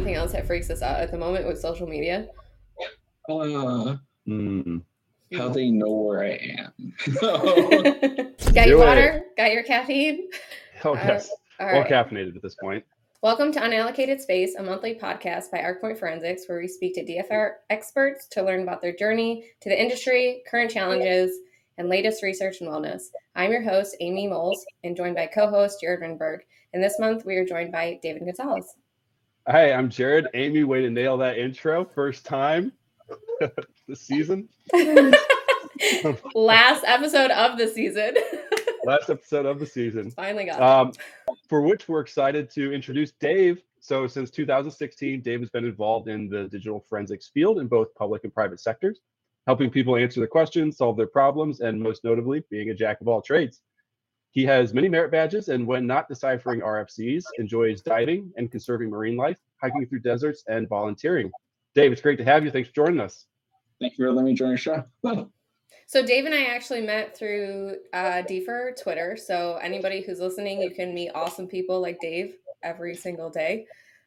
anything else that freaks us out at the moment with social media? Uh, Mm. how they know where I am. Got your water? Got your caffeine? Oh, Uh, yes. All Well caffeinated at this point. Welcome to Unallocated Space, a monthly podcast by ArcPoint Forensics, where we speak to DFIR experts to learn about their journey to the industry, current challenges, and latest research and wellness. I'm your host, Amy Moles, and joined by co-host Jared Ringenberg. And this month, we are joined by David Gonzalez. Hi, I'm Jared. Amy, way to nail that intro. First time this season. Last episode of the season. Last episode of the season. Finally got it. Um, for which we're excited to introduce Dave. So, since 2016, Dave has been involved in the digital forensics field in both public and private sectors, helping people answer their questions, solve their problems, and most notably, being a jack of all trades. He has many merit badges, and when not deciphering RFCs, enjoys diving and conserving marine life, hiking through deserts, and volunteering. Dave, it's great to have you. Thanks for joining us. Thank you for letting me join your show. So Dave and I actually met through uh, DFIR Twitter. So anybody who's listening, you can meet awesome people like Dave every single day.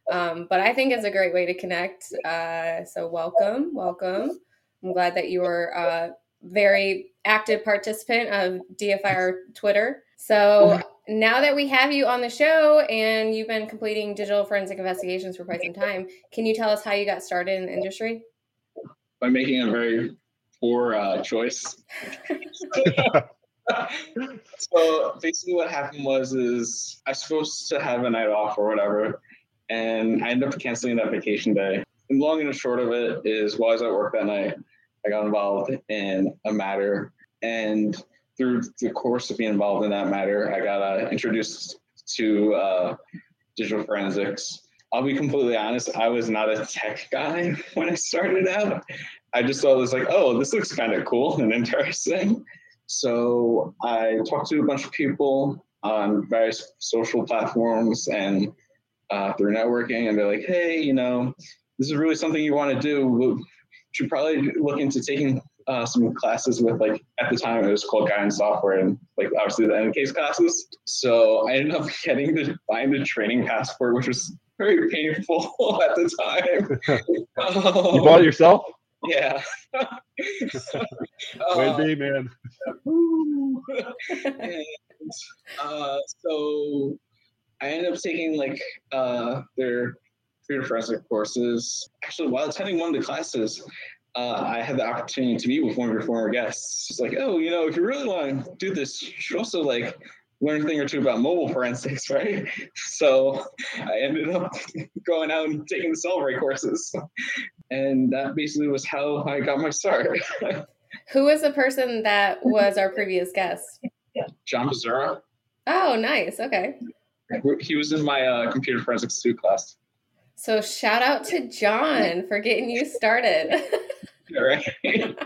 Um, but I think it's a great way to connect. Uh, so welcome, welcome. I'm glad that you are a very active participant of DFIR Twitter. So now that we have you on the show and you've been completing digital forensic investigations for quite some time, can you tell us how you got started in the industry? By making a very poor uh, choice. so basically what happened was is I was supposed to have a night off or whatever, and I ended up canceling that vacation day. And long and short of it is while I was at work that night, I got involved in a matter. And through the course of being involved in that matter, I got uh, introduced to uh, digital forensics. I'll be completely honest, I was not a tech guy when I started out. I just thought it was like, oh, this looks kind of cool and interesting. So I talked to a bunch of people on various social platforms and uh, through networking, and they're like, hey, you know, this is really something you want to do. You should probably look into taking uh, some classes with, like, at the time it was called Guidance Software and, like, obviously the EnCase classes. So I ended up getting to find the training passport, which was very painful at the time. You bought it yourself? Yeah. Way Uh, be, man. And uh, so I ended up taking like uh, their computer forensic courses. Actually, while attending one of the classes, uh, I had the opportunity to meet with one of your former guests. It's like, oh, you know, if you really want to do this, you should also like learn a thing or two about mobile forensics, right? So I ended up going out and taking the Cellebrite courses. And that basically was how I got my start. Who was the person that was our previous guest? John Bizarro. Oh, nice. Okay. He was in my uh, computer forensics two class. So shout out to John for getting you started. Yeah, right.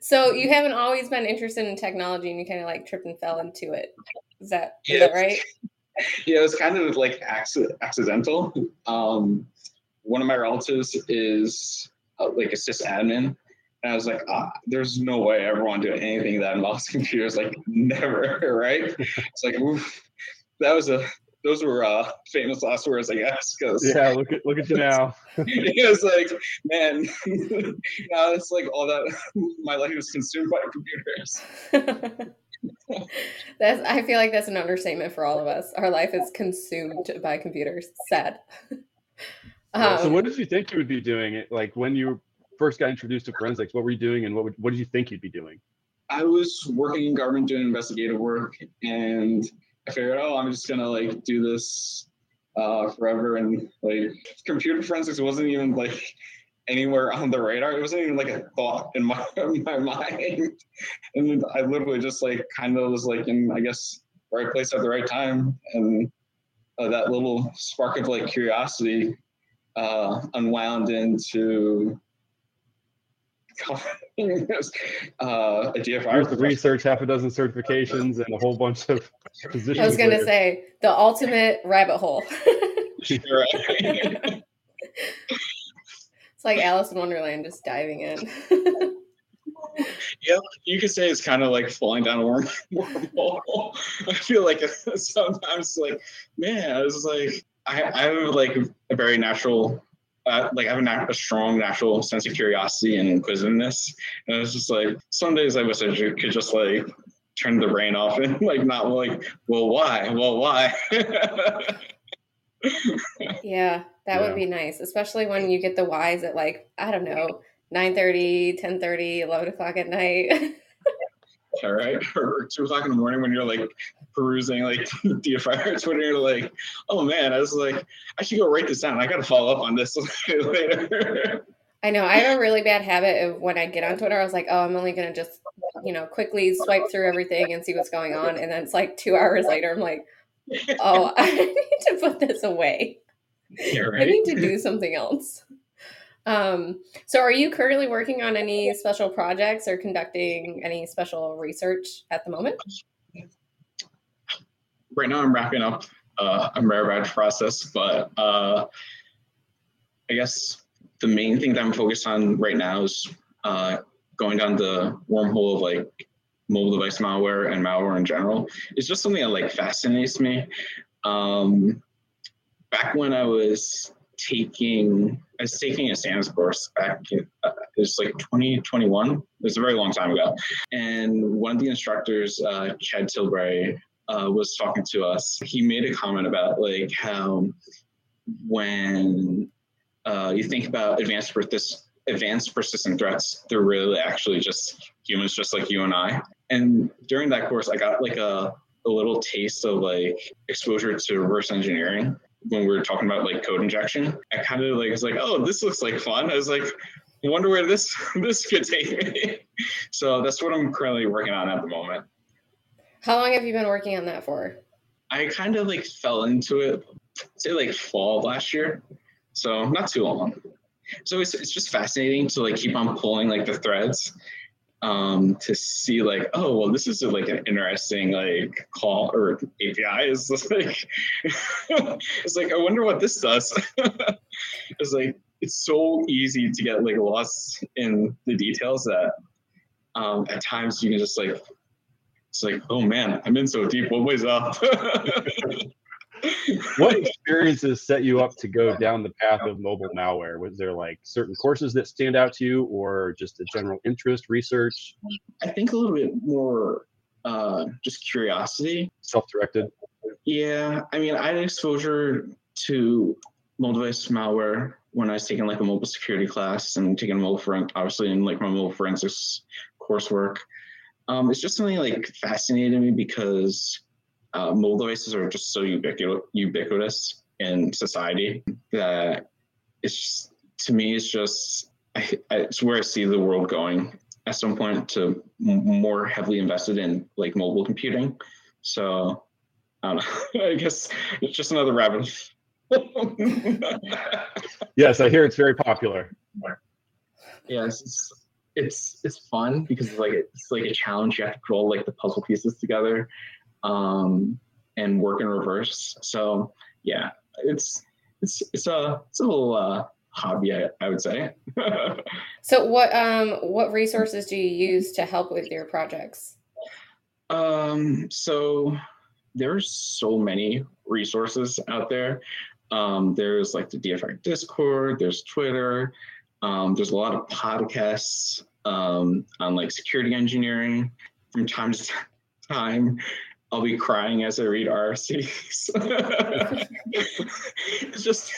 so you haven't always been interested in technology and you kind of like tripped and fell into it. Is that is that Yeah. right? yeah, it was kind of like acci- accidental. Um, one of my relatives is uh, like a sysadmin. And I was like, ah, there's no way I ever want to do anything that involves computers. Like, never, right? It's like, oof. That was a, those were uh, famous last words, I guess, because Yeah, look at look at you now. it was like, man, now it's like all that my life was consumed by computers. that's I feel like that's an understatement for all of us. Our life is consumed by computers. Sad. Yeah, so Um, what did you think you would be doing? It Like when you first got introduced to forensics, what were you doing and what would, what did you think you'd be doing? I was working in government doing investigative work, and I figured, oh, I'm just gonna like do this uh, forever. And like computer forensics wasn't even like anywhere on the radar. It wasn't even like a thought in my in my mind. And I literally just like kind of was like in I guess right place at the right time, and uh, that little spark of like curiosity uh, unwound into. uh, a DFIR research, half a dozen certifications, and a whole bunch of positions. I was gonna say the ultimate rabbit hole. It's like Alice in Wonderland just diving in. yeah, you could say it's kind of like falling down a worm wormhole. I feel like sometimes, like, man, I was like, I, I have like a very natural, uh, like I have a, nat- a strong natural sense of curiosity and inquisitiveness, and it's just like some days I wish I could just like turn the brain off and like not like, well, why? Well, why? yeah, that yeah. would be nice, especially when you get the whys at like I don't know, 9 30, 10 30, 11 o'clock at night. All right, or two o'clock in the morning when you're like perusing like DFIR Twitter, you're like, oh man, I was like, I should go write this down. I got to follow up on this later. I know. I have a really bad habit of when I get on Twitter, I was like, oh, I'm only going to just, you know, quickly swipe through everything and see what's going on. And then it's like two hours later, I'm like, oh, I need to put this away. Yeah, right? I need to do something else. Um, so, are you currently working on any special projects or conducting any special research at the moment? Right now, I'm wrapping up uh, a rare badge process, but uh, I guess the main thing that I'm focused on right now is uh, going down the wormhole of like mobile device malware and malware in general. It's just something that like fascinates me. Um, back when I was taking I was taking a SANS course back in, uh, it was like 2021 it was a very long time ago and one of the instructors uh, Chad Tilbury uh, was talking to us he made a comment about like how when uh, you think about advanced advanced persistent threats they're really actually just humans just like you and I and during that course I got like a a little taste of like exposure to reverse engineering when we were talking about like code injection, I kind of like was like, oh, this looks like fun. I was like, I wonder where this this could take me. so that's what I'm currently working on at the moment. How long have you been working on that for? I kind of like fell into it, say like fall last year, so not too long. So it's it's just fascinating to like keep on pulling like the threads um, to see like, oh, well, this is like an interesting like call or API. Is like, it's like I wonder what this does. it's like it's so easy to get like lost in the details that um, at times you can just like, it's like, oh man, I'm in so deep. What was up? what experiences set you up to go down the path of mobile malware? Was there like certain courses that stand out to you, or just a general interest, research? I think a little bit more uh, just curiosity, self-directed. Yeah, I mean, I had exposure to mobile device malware when I was taking like a mobile security class and taking mobile forensics, obviously in like my mobile forensics coursework. Um, it's just something like fascinated me because uh, mobile devices are just so ubiquitous, ubiquitous in society that it's just, to me it's just I, it's where I see the world going at some point to more heavily invested in like mobile computing. So I don't know. I guess it's just another rabbit. yes, I hear it's very popular. Yes, it's, it's it's fun because it's like it's like a challenge. You have to put all like the puzzle pieces together, um, and work in reverse. So yeah, it's it's it's a it's a little uh, hobby, I, I would say. so what um what resources do you use to help with your projects? Um, so there's so many resources out there. Um, there's like the DFIR Discord, there's Twitter, um, there's a lot of podcasts um, on like security engineering. From time to time, I'll be crying as I read RFCs. it's just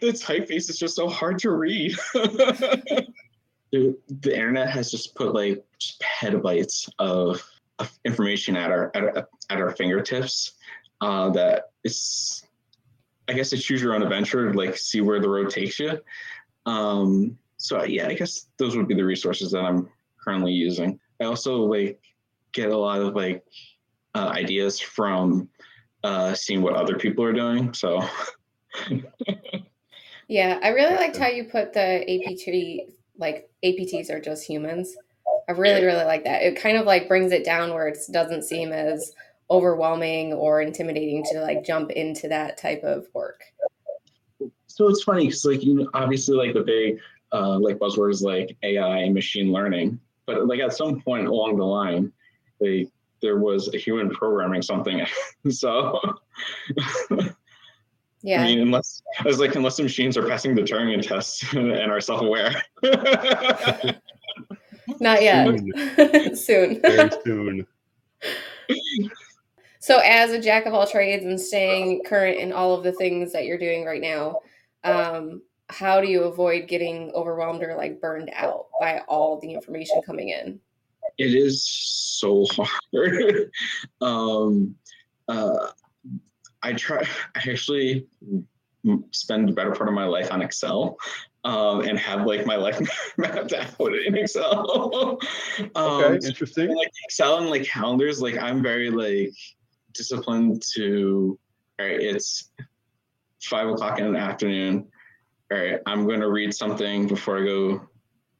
the typeface is just so hard to read. the, internet has just put like just petabytes of, of information at our at, our, at our fingertips. Uh, that it's I guess to choose your own adventure, like see where the road takes you. Um, so yeah, I guess those would be the resources that I'm currently using. I also like get a lot of like uh, ideas from uh, seeing what other people are doing. So, yeah, I really liked how you put the APT like APTs are just humans. I really, really like that. It kind of like brings it down where it doesn't seem as overwhelming or intimidating to like jump into that type of work. So it's funny because like you know, obviously like the big uh, like buzzwords like AI and machine learning, but like at some point along the line, they there was a human programming something. so Yeah. I mean, unless I was like, unless the machines are passing the Turing test and are self-aware. Not yet. Soon. Soon. Very soon. So, as a jack of all trades and staying current in all of the things that you're doing right now, um, how do you avoid getting overwhelmed or like burned out by all the information coming in? It is so hard. um, uh, I try. I actually spend the better part of my life on Excel. Um, and have like my life mapped out in Excel. um, Okay, interesting. like Excel and like calendars, like I'm very like disciplined to all right, it's five o'clock in the afternoon. All right, I'm gonna read something before I go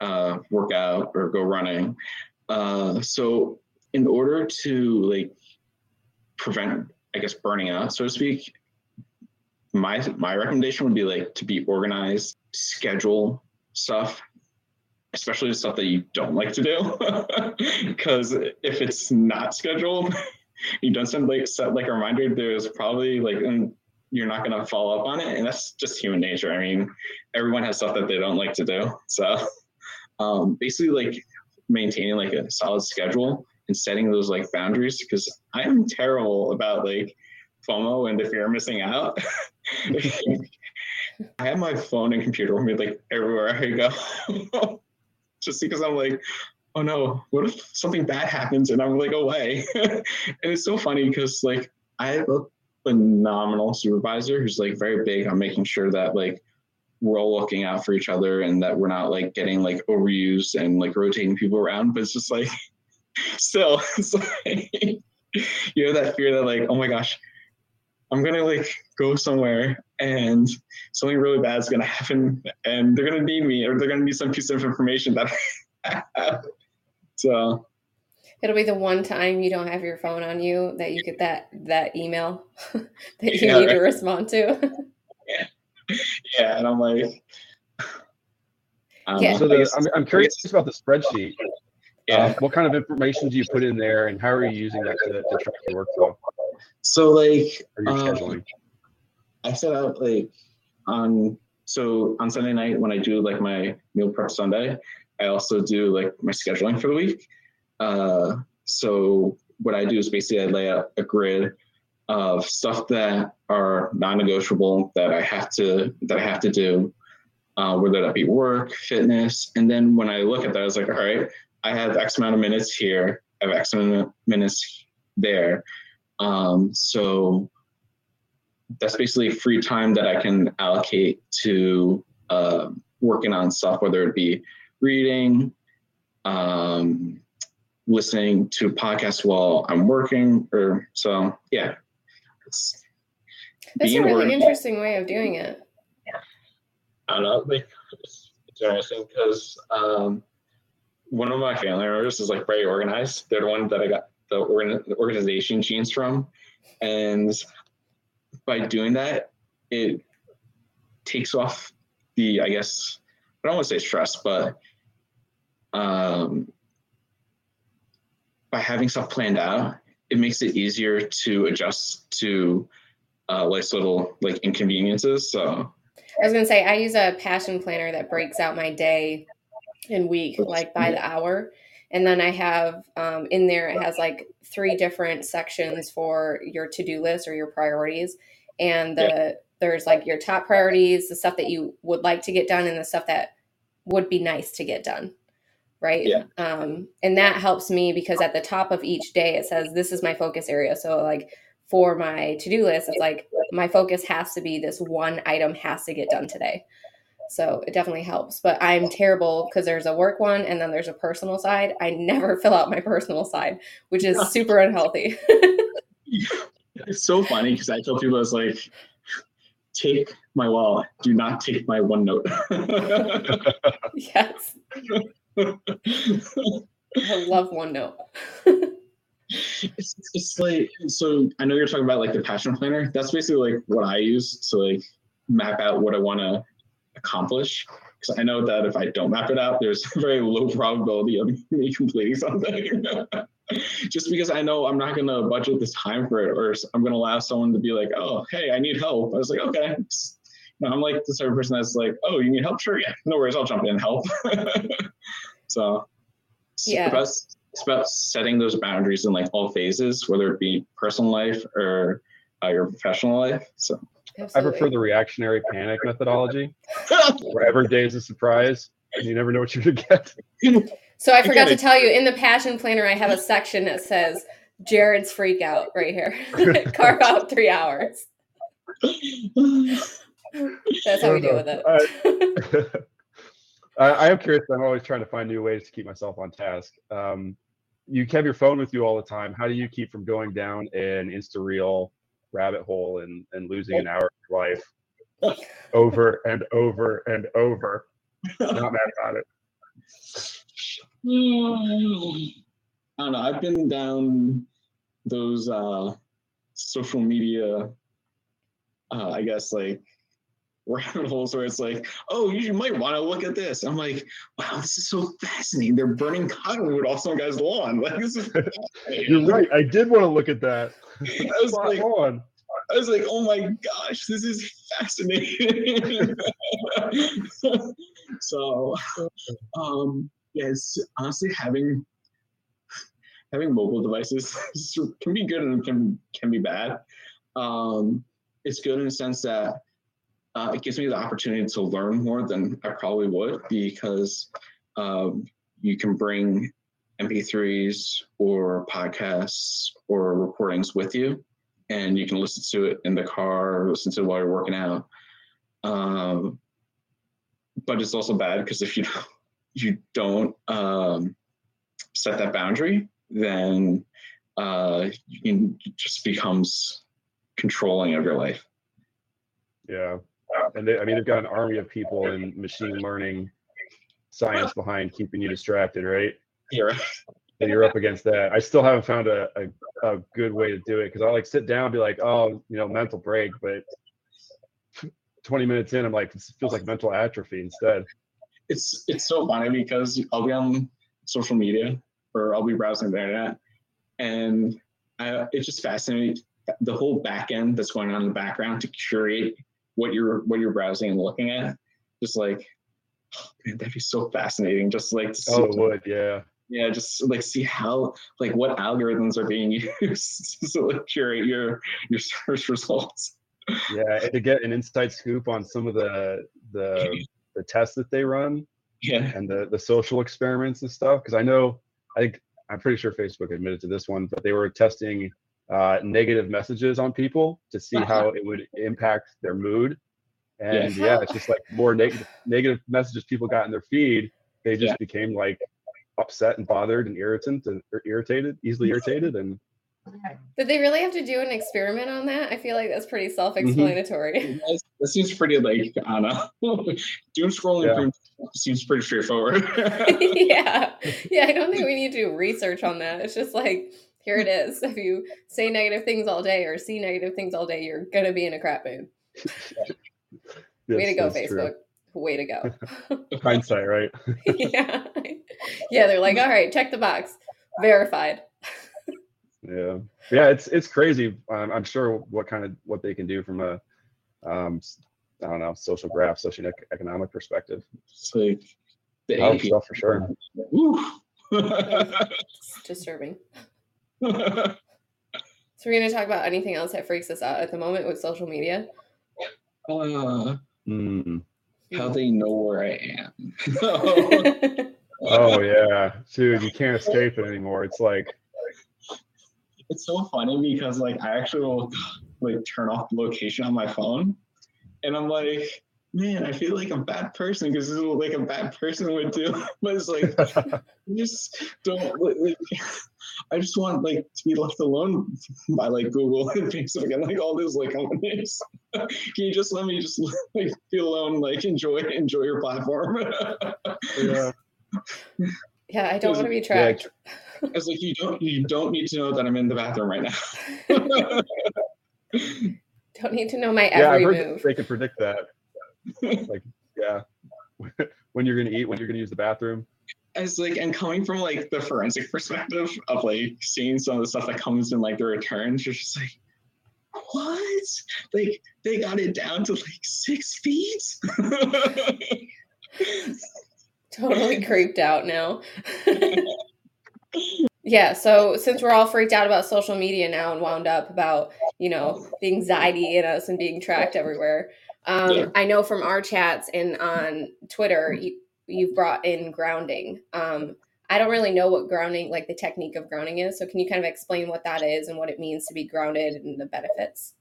uh, work out or go running. Uh, so in order to like prevent, I guess, burning out, so to speak, my my recommendation would be like to be organized, schedule stuff, especially the stuff that you don't like to do. Because if it's not scheduled, you don't send like set like a reminder. There's probably like and you're not gonna follow up on it, and that's just human nature. I mean, everyone has stuff that they don't like to do. So um, basically, like maintaining like a solid schedule and setting those like boundaries because I am terrible about like FOMO and if you're missing out. I have my phone and computer with me like everywhere I go. Just because I'm like, oh no, what if something bad happens and I'm like away? and it's so funny because like I have a phenomenal supervisor who's like very big on making sure that like we're all looking out for each other and that we're not like getting like overused and like rotating people around. But it's just like still it's like you know that fear that like, oh my gosh, I'm gonna like go somewhere and something really bad is gonna happen and they're gonna need me or they're gonna need some piece of information that I have. So It'll be the one time you don't have your phone on you that you get that that email that you Yeah, need to respond to. Yeah, and I'm like um, Yeah. So I the, guess- I'm, I'm curious about the spreadsheet. yeah. Uh, what kind of information do you put in there, and how are you using that to, to track your workflow So like um. I set out like on so on Sunday night when I do like my meal prep Sunday, I also do like my scheduling for the week. Uh, so what I do is basically I lay out a grid of stuff that are non-negotiable that I have to that I have to do, uh, whether that be work, fitness, and then when I look at that, I was like, all right, I have X amount of minutes here, I have X amount of minutes there. Um, so that's basically free time that I can allocate to uh, working on stuff, whether it be reading, um, listening to podcasts while I'm working, or so. Yeah, it's That's a really interesting way of doing it. Yeah. I don't know. Like, it's, it's interesting because um, one of my family members is like very organized. They're the one that I got the, organ- the organization genes from, and by doing that, it takes off the I guess I don't want to say stress, but um, by having stuff planned out, it makes it easier to adjust to uh, life's little like inconveniences. So I was gonna say I use a passion planner that breaks out my day and week like by the hour. And then I have um, in there it has like three different sections for your to-do list or your priorities. And the there's like your top priorities, the stuff that you would like to get done and the stuff that would be nice to get done. Right. Yeah. Um, and that helps me because at the top of each day it says this is my focus area. So like for my to-do list, it's like my focus has to be this one item has to get done today. So it definitely helps. But I'm terrible because there's a work one and then there's a personal side. I never fill out my personal side, which is super unhealthy. It's so funny because I tell people it's like, take my wallet, do not take my OneNote. yes. I love OneNote. it's, it's like so I know you're talking about like the passion planner. That's basically like what I use to like map out what I want to accomplish. Because I know that if I don't map it out, there's a very low probability of me completing something. just because I know I'm not gonna budget this time for it, or I'm gonna allow someone to be like, "Oh, hey, I need help." I was like, "Okay." I'm like the sort of person that's like, "Oh, you need help? Sure, yeah, no worries, I'll jump in and help." So, Yeah. it's about, it's about setting those boundaries in like all phases, whether it be personal life or uh, your professional life. So, I prefer the reactionary panic methodology, where every day is a surprise. And you never know what you're gonna get. So I forgot Again, to tell you in the passion planner, I have a section that says Jared's freak out right here. Carve out three hours. That's how we deal with it. I, I am curious. I'm always trying to find new ways to keep myself on task. Um, you have your phone with you all the time. How do you keep from going down an Insta reel rabbit hole and, and losing an hour of your life over and over and over? Not mad about it. I don't know. I've been down those uh, social media, uh, I guess, like rabbit holes where it's like, oh, you might want to look at this. I'm like, wow, this is so fascinating. They're burning cottonwood off some guy's lawn. Like this is. You're right. I did want to look at that. I was like, on. I was like, oh my gosh, this is fascinating. so, um, yes, honestly, having having mobile devices can be good and can can be bad. Um, it's good in the sense that uh, it gives me the opportunity to learn more than I probably would because um, you can bring MP3s or podcasts or recordings with you and you can listen to it in the car, listen to it while you're working out. Um, but it's also bad because if you you don't um, set that boundary, then uh, you can, it just becomes controlling of your life. Yeah. And they, I mean, they've got an army of people in machine learning science behind keeping you distracted, right? Here, And you're up against that. I still haven't found a, a, a good way to do it because I like sit down and be like, oh, you know, mental break. But 20 minutes in, I'm like, this feels like mental atrophy instead. it's it's so funny because I'll be on social media or I'll be browsing the internet, and I, it's just fascinating the whole back end that's going on in the background to curate what you're what you're browsing and looking at. Just like, oh, man, that'd be so fascinating. Just like to see, Oh, it would. Yeah. yeah, just like see how like what algorithms are being used to like curate your your search results. Yeah. And to get an inside scoop on some of the, the, the tests that they run Yeah, and the, the social experiments and stuff. Cause I know, I think, I'm pretty sure Facebook admitted to this one, but they were testing uh, negative messages on people to see uh-huh. how it would impact their mood. And Yeah. yeah, it's just like more negative negative messages people got in their feed. They just Yeah. became like upset and bothered and irritant and or irritated, easily irritated. And Did they really have to do an experiment on that? I feel like that's pretty mm-hmm. self-explanatory. That- that seems pretty like I don't know. Doom scrolling Yeah. through seems pretty straightforward. yeah. Yeah, I don't think we need to do research on that. It's just like here it is. If you say negative things all day or see negative things all day, you're gonna be in a crap mood. Way to go, that's true. Facebook. Way to go. Hindsight, right? yeah. Yeah, they're like, all right, check the box. Verified. Yeah, yeah, it's it's crazy. Um, I'm sure what kind of what they can do from a, um, s- I don't know, social graph, social economic perspective. it's like the Oh, for sure. Woo. It's disturbing. So we're gonna talk about anything else that freaks us out at the moment with social media. uh, Mm. how they know where I am. Oh yeah, dude, you can't escape it anymore. It's like, it's so funny because like I actually will like turn off the location on my phone, and I'm like, man, I feel like a bad person because this is what like a bad person would do. But it's like, I just don't like, like. I just want like to be left alone by like Google and Facebook and like all those like companies. Can you just let me just like be alone, like enjoy enjoy your platform? yeah, yeah, I don't want to be yeah, tracked. I was like, you don't you don't need to know that I'm in the bathroom right now. Don't need to know my yeah. I've every heard that move. they can predict that. Like, yeah, when you're gonna eat, when you're gonna use the bathroom. as like and coming from like the forensic perspective of like seeing some of the stuff that comes in like the returns, you're just like, what? Like they got it down to like six feet. totally creeped out now. yeah, so since we're all freaked out about social media now and wound up about, you know, the anxiety in us and being tracked everywhere, um, yeah. I know from our chats and on Twitter, you, you've brought in grounding. Um, I don't really know what grounding, like the technique of grounding is. So can you kind of explain what that is and what it means to be grounded and the benefits?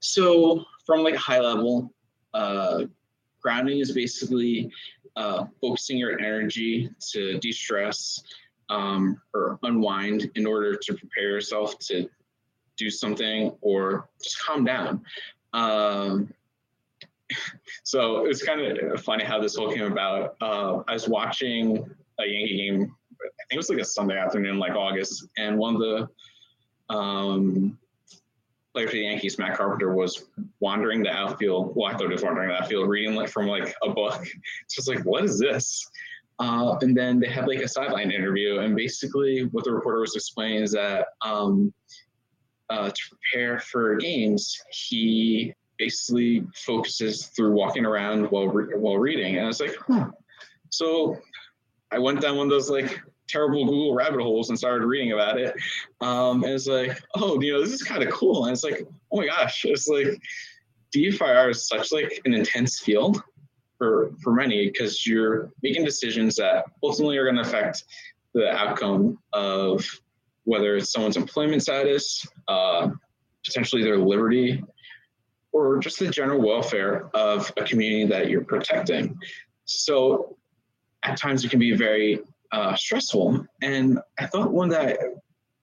So from like a high level, uh, grounding is basically uh, focusing your energy to de-stress um, or unwind in order to prepare yourself to do something or just calm down. Um, so it's kind of funny how this whole came about. Uh, I was watching a Yankee game. I think it was like a Sunday afternoon, like August, and one of the um, players for the Yankees, Matt Carpenter, was wandering the outfield. Well, I thought he was wandering the outfield, reading like from like a book. It's just like, what is this? Uh, and then they had like a sideline interview, and basically what the reporter was explaining is that um, uh, to prepare for games, he basically focuses through walking around while re- while reading. And I was like, huh. So I went down one of those like terrible Google rabbit holes and started reading about it. Um, and it's like, oh, you know, this is kind of cool. And it's like, oh my gosh, it's like DFIR is such like an intense field for for many because you're making decisions that ultimately are going to affect the outcome of whether it's someone's employment status, uh, potentially their liberty, or just the general welfare of a community that you're protecting. So at times it can be very uh, stressful. And I thought one that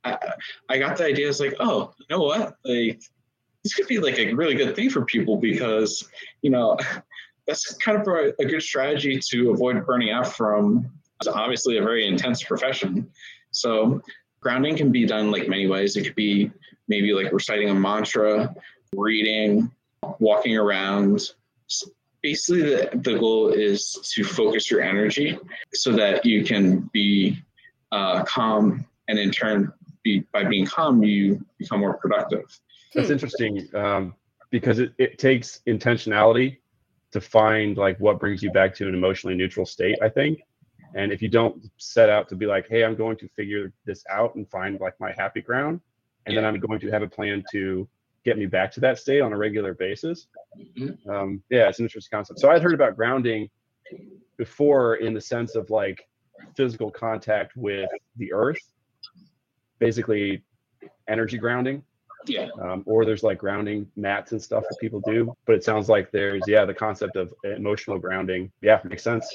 I, I got the idea is like, oh, you know what? Like this could be like a really good thing for people because, you know, that's kind of a, a good strategy to avoid burning out from obviously a very intense profession. So grounding can be done like many ways. It could be maybe like reciting a mantra, reading, walking around. Basically, the, the goal is to focus your energy so that you can be uh, calm, and in turn, be, by being calm, you become more productive. That's interesting um, because it, it takes intentionality to find like what brings you back to an emotionally neutral state. I think, and if you don't set out to be like, hey, I'm going to figure this out and find like my happy ground, and yeah. then I'm going to have a plan to get me back to that state on a regular basis. Mm-hmm. Um, yeah, it's an interesting concept. So I'd heard about grounding before in the sense of like physical contact with the earth, basically energy grounding. Yeah. Um, or there's like grounding mats and stuff that people do. But it sounds like there's, yeah, the concept of emotional grounding. Yeah, makes sense.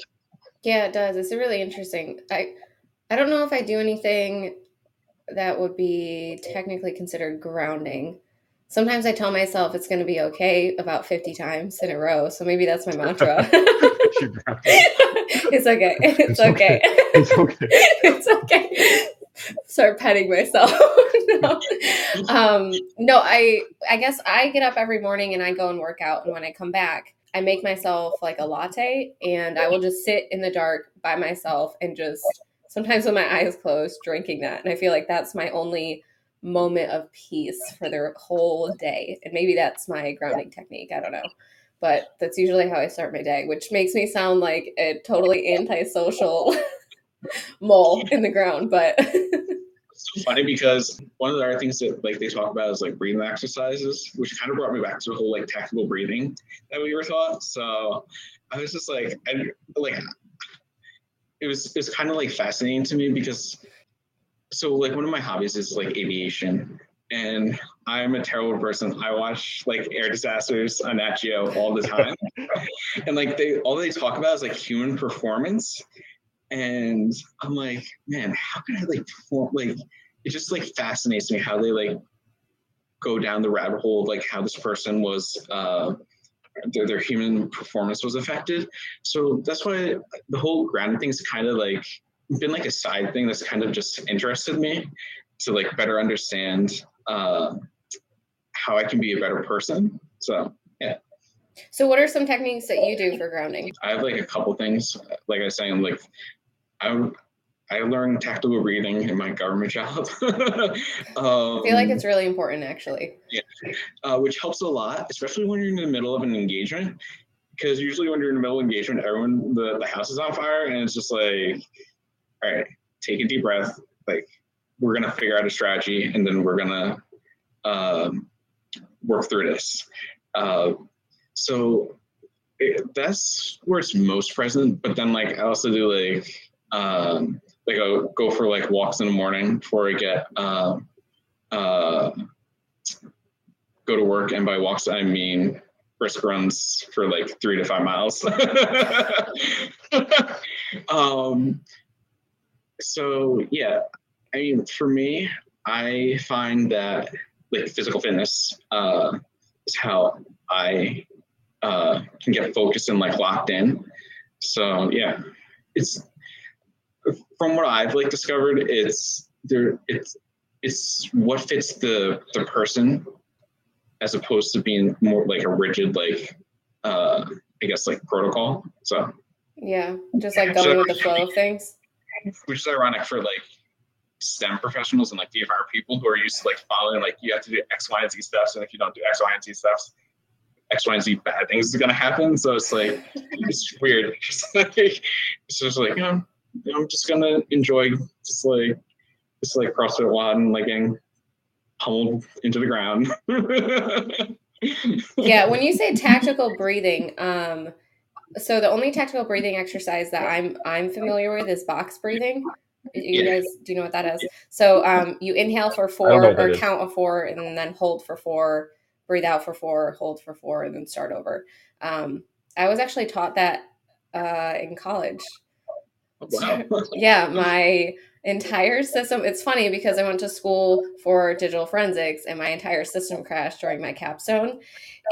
Yeah, it does. It's a really interesting. I I don't know if I do anything that would be technically considered grounding sometimes I tell myself it's going to be okay about 50 times in a row. So maybe that's my mantra. it's okay. It's, okay. It's okay. it's okay. Start petting myself. no. Um, no, I I guess I get up every morning and I go and work out and when I come back, I make myself like a latte and I will just sit in the dark by myself and just sometimes with my eyes closed drinking that. And I feel like that's my only moment of peace for their whole day. And maybe that's my grounding technique. I don't know. But that's usually how I start my day, which makes me sound like a totally antisocial mole in the ground. But it's so funny because one of the other things that like they talk about is like breathing exercises, which kind of brought me back to the whole like tactical breathing that we were taught. So I was just like, I like it was it was kind of like fascinating to me because so like one of my hobbies is like aviation and I'm a terrible person. I watch like air disasters on Nat Geo all the time, and like they all they talk about is like human performance, and I'm like, man, how can I like perform? Like it just like fascinates me how they like go down the rabbit hole of like how this person was uh their, their human performance was affected. So that's why the whole grounding thing is kind of like been like a side thing that's kind of just interested me to like better understand uh, how I can be a better person. So yeah. So what are some techniques that you do for grounding? I have like a couple things. Like I was saying, like I I learned tactical breathing in my government job. um, I feel like it's really important, actually. Yeah, uh, which helps a lot, especially when you're in the middle of an engagement. Because usually when you're in the middle of engagement, everyone the, the house is on fire, and it's just like, all right, take a deep breath. Like we're gonna figure out a strategy, and then we're gonna um, work through this. Uh, so it, that's where it's most present. But then like I also do like um, like I go for like walks in the morning before I get uh, uh, go to work, and by walks I mean brisk runs for like three to five miles. um, so yeah, I mean, for me, I find that like physical fitness uh, is how I uh, can get focused and like locked in. So yeah, it's from what I've like discovered, it's there. It's it's what fits the the person, as opposed to being more like a rigid like uh, I guess like protocol. So yeah, just like going so, with the flow of things. Which is ironic for like STEM professionals and like DFIR people who are used to like following like you have to do X, Y, and Z steps, and if you don't do X, Y, and Z steps, X, Y, and Z bad things is gonna happen. So it's like it's weird. It's like it's just like you know, I'm just gonna enjoy just like just like CrossFit WOD and like getting pummeled into the ground. yeah, when you say tactical breathing, um, so the only tactical breathing exercise that I'm I'm familiar with is box breathing. You yeah. guys, do you know what that is? So um, you inhale for four or count of four, and then hold for four, breathe out for four, hold for four, and then start over. Um, I was actually taught that uh, in college. Wow. yeah, my entire system. It's funny because I went to school for digital forensics, and my entire system crashed during my capstone.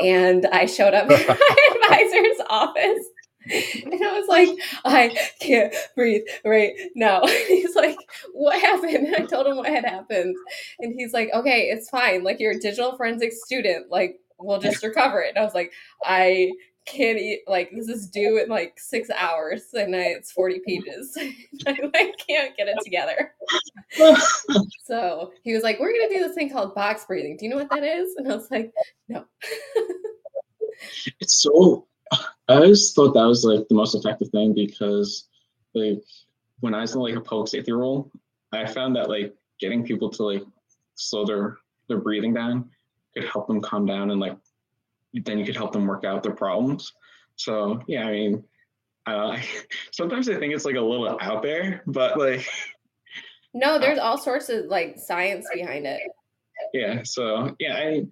And I showed up at my advisor's office and I was like, I can't breathe right now. he's like, What happened? And I told him what had happened. And he's like, Okay, it's fine. Like, you're a digital forensics student. Like, we'll just recover it. And I was like, I can't eat like this is due in like six hours and I, it's 40 pages. I can't get it together. So he was like we're gonna do this thing called box breathing. Do you know what that is? And i was like no. It's so I always thought that was like the most effective thing because like when I was in like a public safety role, I found that like getting people to like slow their their breathing down could help them calm down and like then you could help them work out their problems. So yeah, I mean, uh, sometimes I think it's like a little out there, but like no, there's all sorts of like science behind it. Yeah. So yeah, I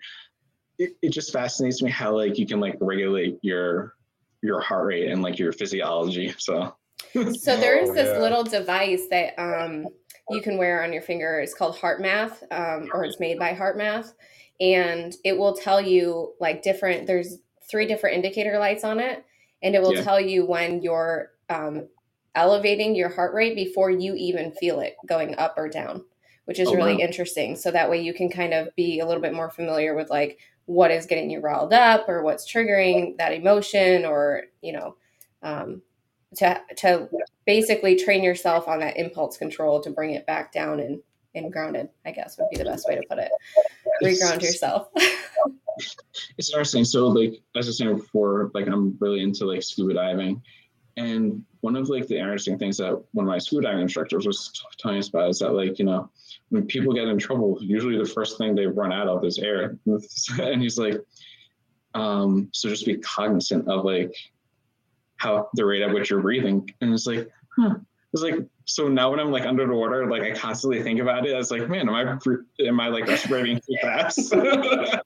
it, it just fascinates me how like you can like regulate your your heart rate and like your physiology. So so there's oh, this yeah. little device that um you can wear on your finger. It's called HeartMath, um, or it's made by HeartMath, and it will tell you like different. There's three different indicator lights on it, and it will yeah. tell you when you're um, elevating your heart rate before you even feel it going up or down, which is oh, really wow. interesting. So that way you can kind of be a little bit more familiar with like what is getting you riled up or what's triggering that emotion or you know um, to to basically train yourself on that impulse control to bring it back down and and grounded i guess would be the best way to put it reground yourself it's interesting so like as i said before like i'm really into like scuba diving and one of like the interesting things that one of my scuba diving instructors was telling us about is that like you know when people get in trouble, usually the first thing they run out of is air. and he's like, um, so just be cognizant of like how the rate at which you're breathing. And it's like, huh. It's like so now when I'm like under the water, like I constantly think about it. I was like, man, am I am I like breathing too fast? yeah.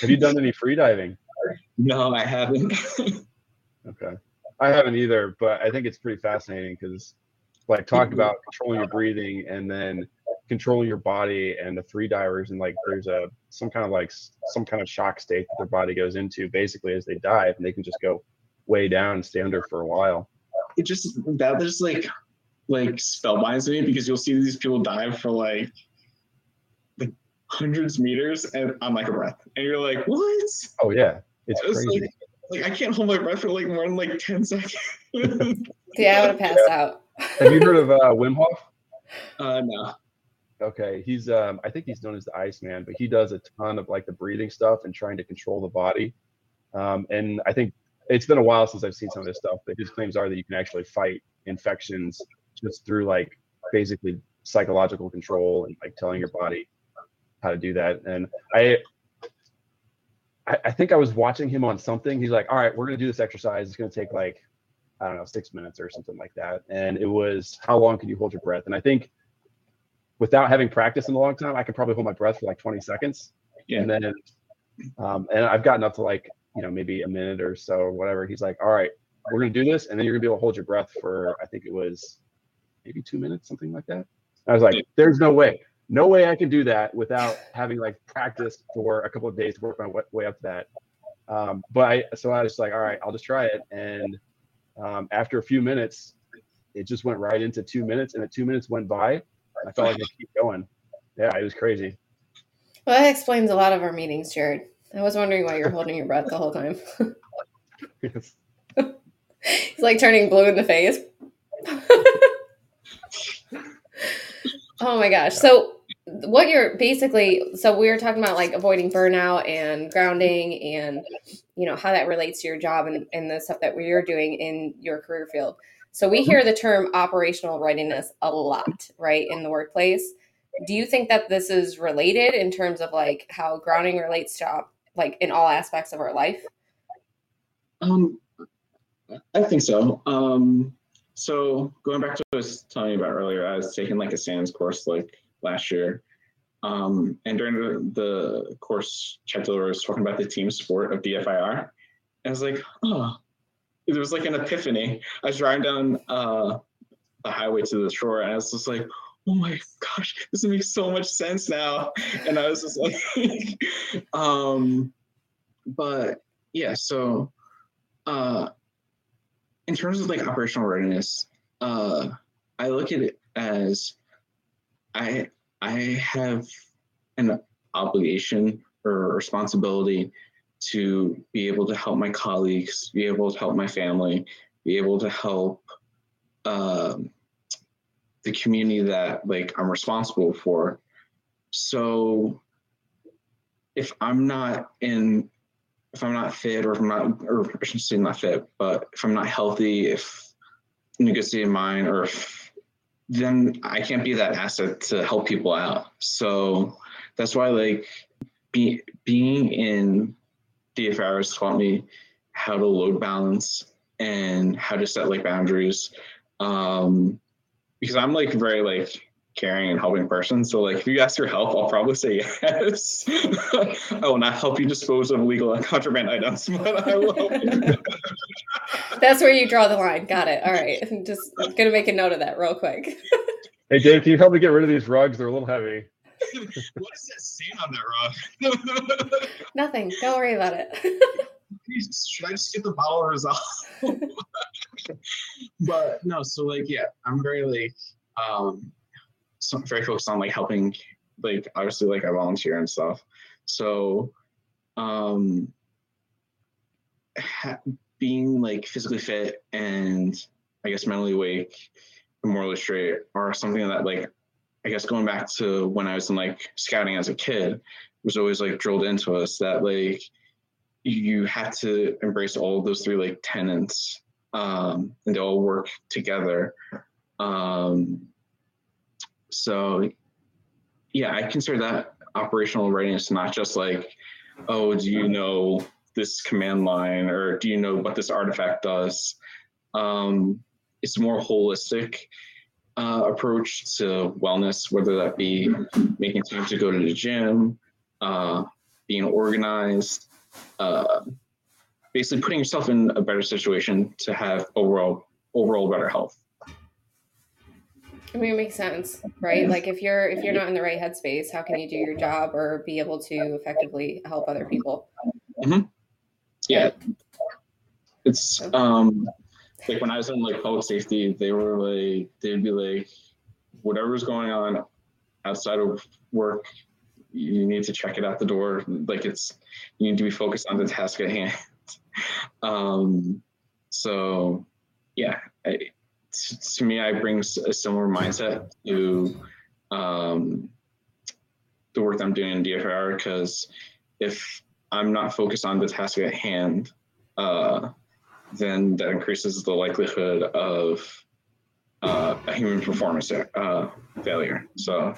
Have you done any free diving? No, I haven't. okay. I haven't either, but I think it's pretty fascinating because like talked mm-hmm. about controlling your breathing and then controlling your body and the free divers and like there's a some kind of like some kind of shock state that their body goes into basically as they dive and they can just go way down and stay under for a while it just that just like like spellbinds me because you'll see these people dive for like like hundreds meters and I'm like a breath and you're like what oh yeah it's crazy like, like I can't hold my breath for like more than like ten seconds. yeah, I would have passed yeah. out. Have you heard of uh, Wim Hof? Uh, no. Okay, he's um, I think he's known as the Iceman, but he does a ton of like the breathing stuff and trying to control the body. Um, and I think it's been a while since I've seen some of this stuff, but his claims are that you can actually fight infections just through like basically psychological control and like telling your body how to do that. And I, I, I think I was watching him on something. He's like, "All right, we're gonna do this exercise. It's gonna take like, I don't know, six minutes or something like that." And it was, "How long can you hold your breath?" And I think, without having practiced in a long time, I could probably hold my breath for like 20 seconds. Yeah. And then, um, and I've gotten up to like, you know, maybe a minute or so, or whatever. He's like, "All right, we're gonna do this, and then you're gonna be able to hold your breath for, I think it was, maybe two minutes, something like that." I was like, "There's no way." no way I can do that without having like practice for a couple of days to work my way up to that. Um, but I, so I was like, all right, I'll just try it. And um, after a few minutes, it just went right into two minutes, and the two minutes went by. I felt like I keep going. Yeah, it was crazy. Well, that explains a lot of our meetings, Jared. I was wondering why you're holding your breath the whole time. yes. He's like turning blue in the face. oh my gosh. So what you're basically so we were talking about like avoiding burnout and grounding and you know how that relates to your job and, and the stuff that you're doing in your career field so we hear the term operational readiness a lot right in the workplace do you think that this is related in terms of like how grounding relates to like in all aspects of our life um i think so um so going back to what i was telling you about earlier i was taking like a SANS course like last year. Um, and during the, the course, Chet Diller was talking about the team sport of DFIR. And I was like, oh, it was like an epiphany. I was driving down uh, the highway to the shore and I was just like, oh my gosh, this makes so much sense now. And I was just like, um, but yeah, so uh, in terms of like operational readiness, uh, I look at it as I I have an obligation or responsibility to be able to help my colleagues, be able to help my family, be able to help um, the community that like I'm responsible for. So if I'm not in, if I'm not fit, or if I'm not, or I should say not fit, but if I'm not healthy, if in a good state of mind, or if then I can't be that asset to help people out. So that's why like be, being in DFIR has taught me how to load balance and how to set like boundaries. Um, because I'm like very like caring and helping person. So like if you ask for help, I'll probably say yes. I will not help you dispose of illegal and contraband items, but I will. That's where you draw the line. Got it. All right. I'm just gonna make a note of that real quick. hey Dave, can you help me get rid of these rugs? They're a little heavy. what is that stain on that rug? Nothing. Don't worry about it. Should I just get the bottle resolved? but no, so like yeah, I'm very like um so very focused on like helping like obviously like I volunteer and stuff. So um ha- being like physically fit and I guess mentally awake and morally straight are something that like I guess going back to when I was in like scouting as a kid was always like drilled into us that like you have to embrace all of those three like tenants um, and they all work together um, so yeah, I consider that operational readiness not just like, oh, do you know this command line or do you know what this artifact does? Um, it's a more holistic uh, approach to wellness, whether that be making time to go to the gym, uh, being organized, uh, basically putting yourself in a better situation to have overall overall better health. I mean, it makes sense, right? Like if you're if you're not in the right headspace, how can you do your job or be able to effectively help other people? Mm-hmm. Yeah, it's um like when I was in like public safety, they were like they'd be like, whatever's going on outside of work, you need to check it out the door. Like it's you need to be focused on the task at hand. um, so yeah, to me, I bring a similar mindset to um, the work I'm doing in DFIR because if I'm not focused on the task at hand, uh, then that increases the likelihood of uh, a human performance uh, failure. So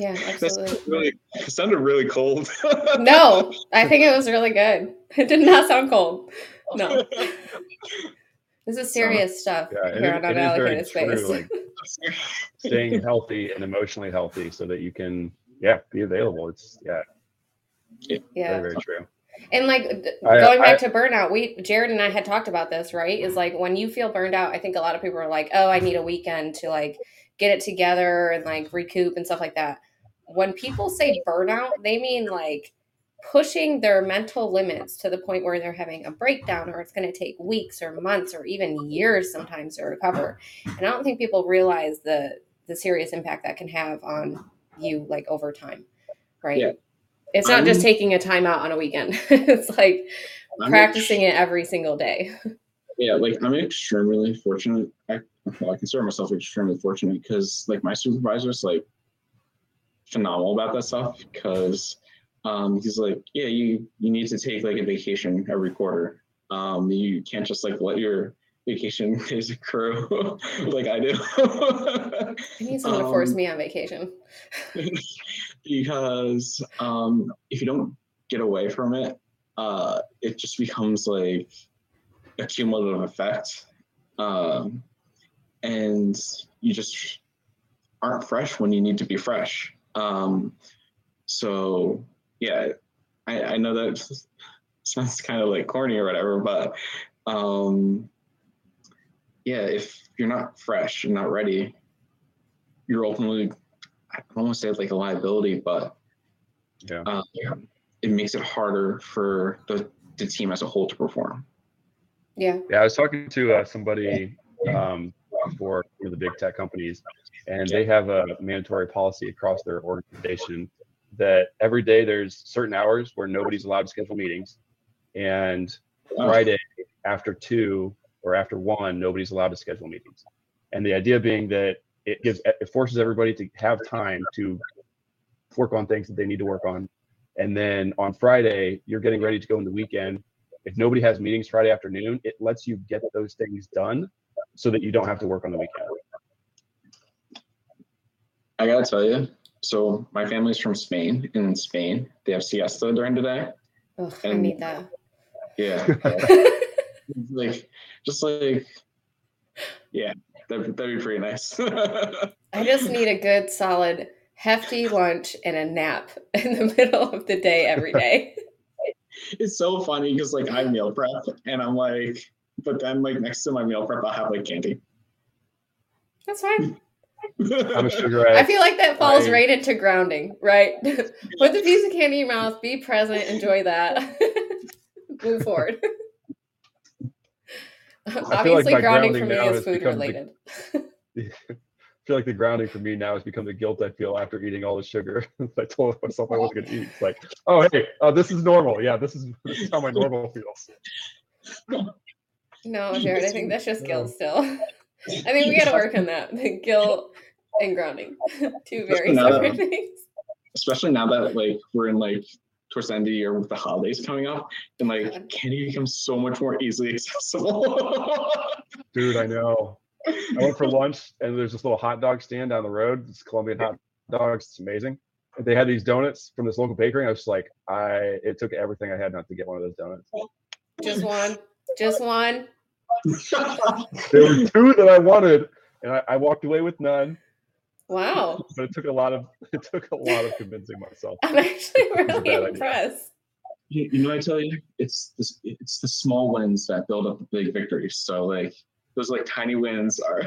Yeah, that's absolutely. really it sounded really cold. No, I think it was really good. It did not sound cold. No. This is serious stuff Yeah, and here it- on it is very Unallocated Space. true, like, staying healthy and emotionally healthy so that you can yeah be available it's yeah yeah. very very true And like d- I- going back I- to burnout, we Jared and I had talked about this, right? Is like when you feel burned out, I think a lot of people are like, "Oh, I need a weekend to like get it together and like recoup and stuff like that." When people say burnout, they mean like pushing their mental limits to the point where they're having a breakdown or it's going to take weeks or months or even years sometimes to recover. And I don't think people realize the the serious impact that can have on you like over time, right? Yeah. It's not just I'm- taking a time out on a weekend. it's like I'm practicing it every single day. yeah like i'm extremely fortunate i well, i consider myself extremely fortunate because like my supervisor's like phenomenal about that stuff because um he's like yeah you you need to take like a vacation every quarter um you can't just like let your vacation days accrue like i do I need someone to force Um, me on vacation. because um, if you don't get away from it, uh, it just becomes like a cumulative effect, um, and you just aren't fresh when you need to be fresh. Um, so yeah, I, I know that sounds kind of like corny or whatever, but um, yeah, if you're not fresh and not ready, you're ultimately I don't want say like a liability, but Yeah. um, it makes it harder for the, the team as a whole to perform. Yeah. Yeah, I was talking to uh, somebody um, for one of the big tech companies, and they have a mandatory policy across their organization that every day there's certain hours where nobody's allowed to schedule meetings, and Friday after two or after one, nobody's allowed to schedule meetings. And the idea being that it gives it forces everybody to have time to work on things that they need to work on. And then on Friday, you're getting ready to go in the weekend. If nobody has meetings Friday afternoon, it lets you get those things done so that you don't have to work on the weekend. I gotta tell you, so my family's from Spain. and In Spain, they have siesta during the day. Ugh, I need that. Yeah, like just like yeah, that'd, that'd be pretty nice. I just need a good, solid, hefty lunch and a nap in the middle of the day every day. it's so funny because like I meal prep and I'm like, but then like next to my meal prep, I'll have like candy. That's fine. I'm a sugar I feel like that falls I- right into grounding, right? Put the piece of candy in your mouth, be present, enjoy that, move forward. Obviously, my grounding for grounding me is food become the- related. I feel like the grounding for me now has become the guilt I feel after eating all the sugar. I told myself I wasn't going to eat. It's like, oh hey, uh, this is normal. Yeah, this is this is how my normal feels. No, Jared, I think that's just guilt still. I think we got to work on that. The guilt and grounding, two very now that- separate things. Especially now that like we're in like towards the end of the year with the holidays coming up, and like God. candy becomes so much more easily accessible. Dude, I know. I went for lunch and there's this little hot dog stand down the road. It's Colombian hot dogs. It's amazing. They had these donuts from this local bakery. And I was just like, I it took everything I had not to get one of those donuts. Just one, just one. There were two that I wanted, and I, I walked away with none. Wow, But it took a lot of it took a lot of convincing myself. I'm actually really impressed. you, you know, I tell you, it's this, it's the small wins that build up the big victories. So like those like tiny wins are.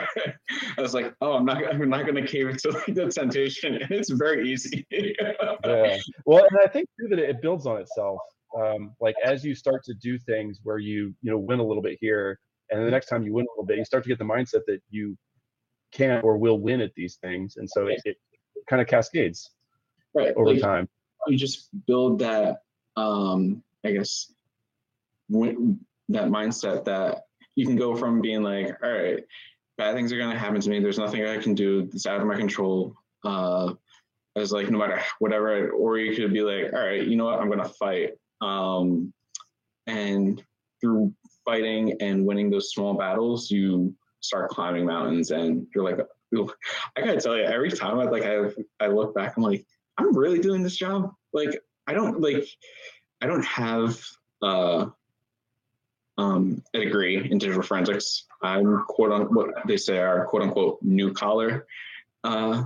I was like, oh, I'm not, I'm not gonna cave into like the temptation, and it's very easy. yeah. Well, and I think too that it builds on itself. Um, like as you start to do things where you you know win a little bit here, and the next time you win a little bit, you start to get the mindset that you can or will win at these things, and so it, it kind of cascades right. over like, time. you just build that um i guess that mindset that you can go from being like, all right, bad things are going to happen to me. There's nothing I can do. It's out of my control. Uh, as like no matter whatever, or you could be like, all right, you know what, I'm going to fight. Um, and through fighting and winning those small battles, you start climbing mountains, and you're like, I gotta tell you, every time I like I I look back, I'm like, I'm really doing this job. Like I don't like I don't have uh um a degree in digital forensics. I'm quote what they say are quote unquote new collar. Uh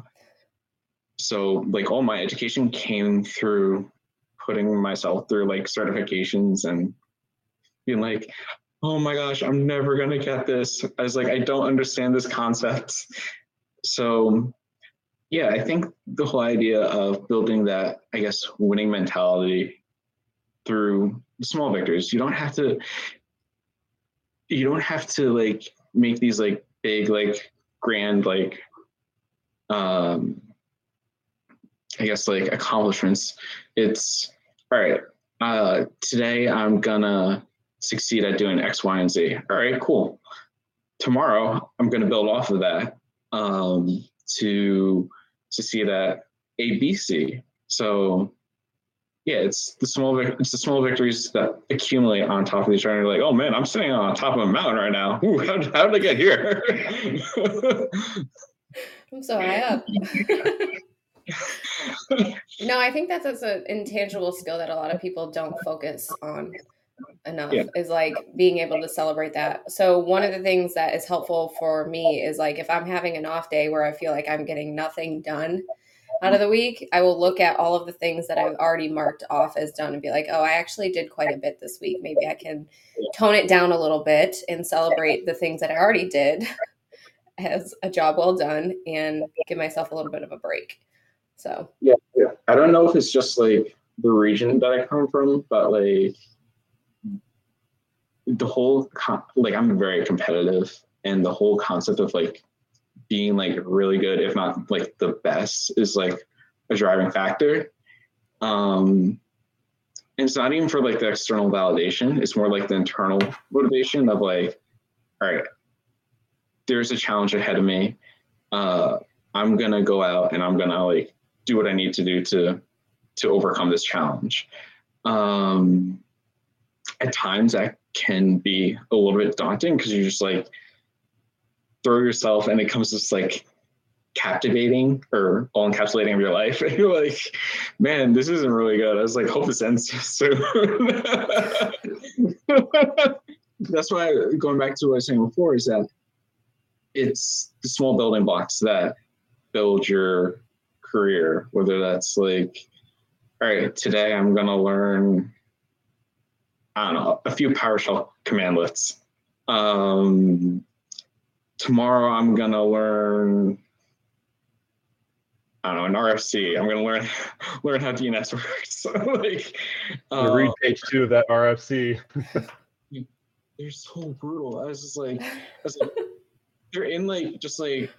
so like all my education came through putting myself through like certifications and being like, oh my gosh, I'm never gonna get this. I was like, I don't understand this concept. So yeah, I think the whole idea of building that, I guess, winning mentality through small victories. You don't have to you don't have to like make these like big like grand like um I guess like accomplishments. It's all right. Uh, today I'm gonna succeed at doing X, Y, and Z. All right, cool. Tomorrow I'm gonna build off of that um, to see that A, B, C. So yeah, it's the small it's the small victories that accumulate on top of each other. Like, oh man, I'm sitting on top of a mountain right now. Ooh, how, how did I get here? I'm so high up. no, I think that's, that's an intangible skill that a lot of people don't focus on enough yeah. is like being able to celebrate that. So one of the things that is helpful for me is like if I'm having an off day where I feel like I'm getting nothing done out of the week, I will look at all of the things that I've already marked off as done and be like, "Oh, I actually did quite a bit this week. Maybe I can tone it down a little bit and celebrate the things that I already did as a job well done and give myself a little bit of a break." So yeah, yeah. I don't know if it's just like the region that I come from, but like the whole like I'm very competitive, and the whole concept of like being like really good, if not like the best, is like a driving factor. Um, and it's not even for like the external validation; it's more like the internal motivation of like, all right, there's a challenge ahead of me. Uh, I'm gonna go out and I'm gonna like do what I need to do to to overcome this challenge. Um, at times that can be a little bit daunting because you're just like throw yourself and it comes just like captivating or all encapsulating of your life. And you're like man this isn't really good. I was like hope this ends soon. That's why going back to what i was saying before is that it's the small building blocks that build your career, whether that's like, all right, today I'm going to learn, I don't know, a few PowerShell cmdlets. Um, tomorrow I'm going to learn, I don't know, an RFC. I'm going to learn learn how DNS works. like, uh, read page two of that RFC. they're so brutal. I was just like, I was like they're in like just like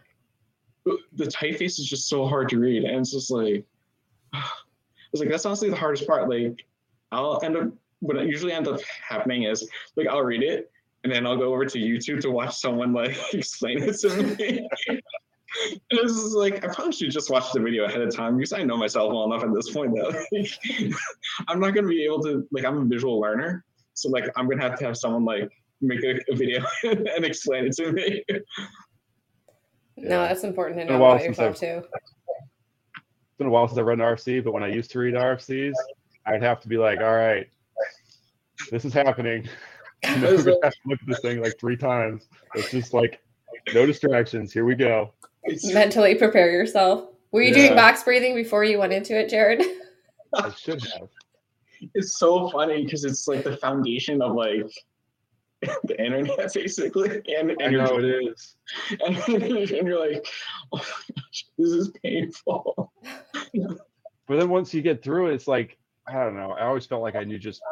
the typeface is just so hard to read, and it's just like it's like that's honestly the hardest part. Like I'll end up what usually ends up happening is like I'll read it and then I'll go over to YouTube to watch someone like explain it to me. and it's just like I probably should just watch the video ahead of time because I know myself well enough at this point that like, I'm not gonna be able to like I'm a visual learner, so like I'm gonna have to have someone like make a, a video and explain it to me. No, that's important to know about yourself I've, too. It's been a while since I read an RFC, but when I used to read RFCs, I'd have to be like, all right, this is happening. You know, have to look at this thing like three times. It's just like no distractions. Here we go. Mentally prepare yourself. Were you yeah. doing box breathing before you went into it, Jared? I should have. It's so funny because it's like the foundation of like the internet basically. And, and you're it is. and, and you're like oh my gosh this is painful. But then once you get through it it's like i don't know. I always felt like i knew just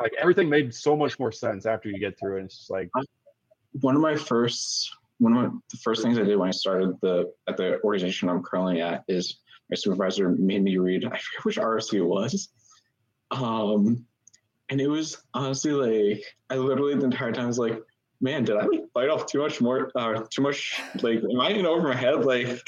like everything made so much more sense after you get through it. It's just like one of my first one of the first things i did when i started the at the organization i'm currently at is my supervisor made me read i forget which rfc it was um and it was honestly like I literally the entire time was like, man, did I like bite off too much more, uh, too much? Like, am I in over my head? Like,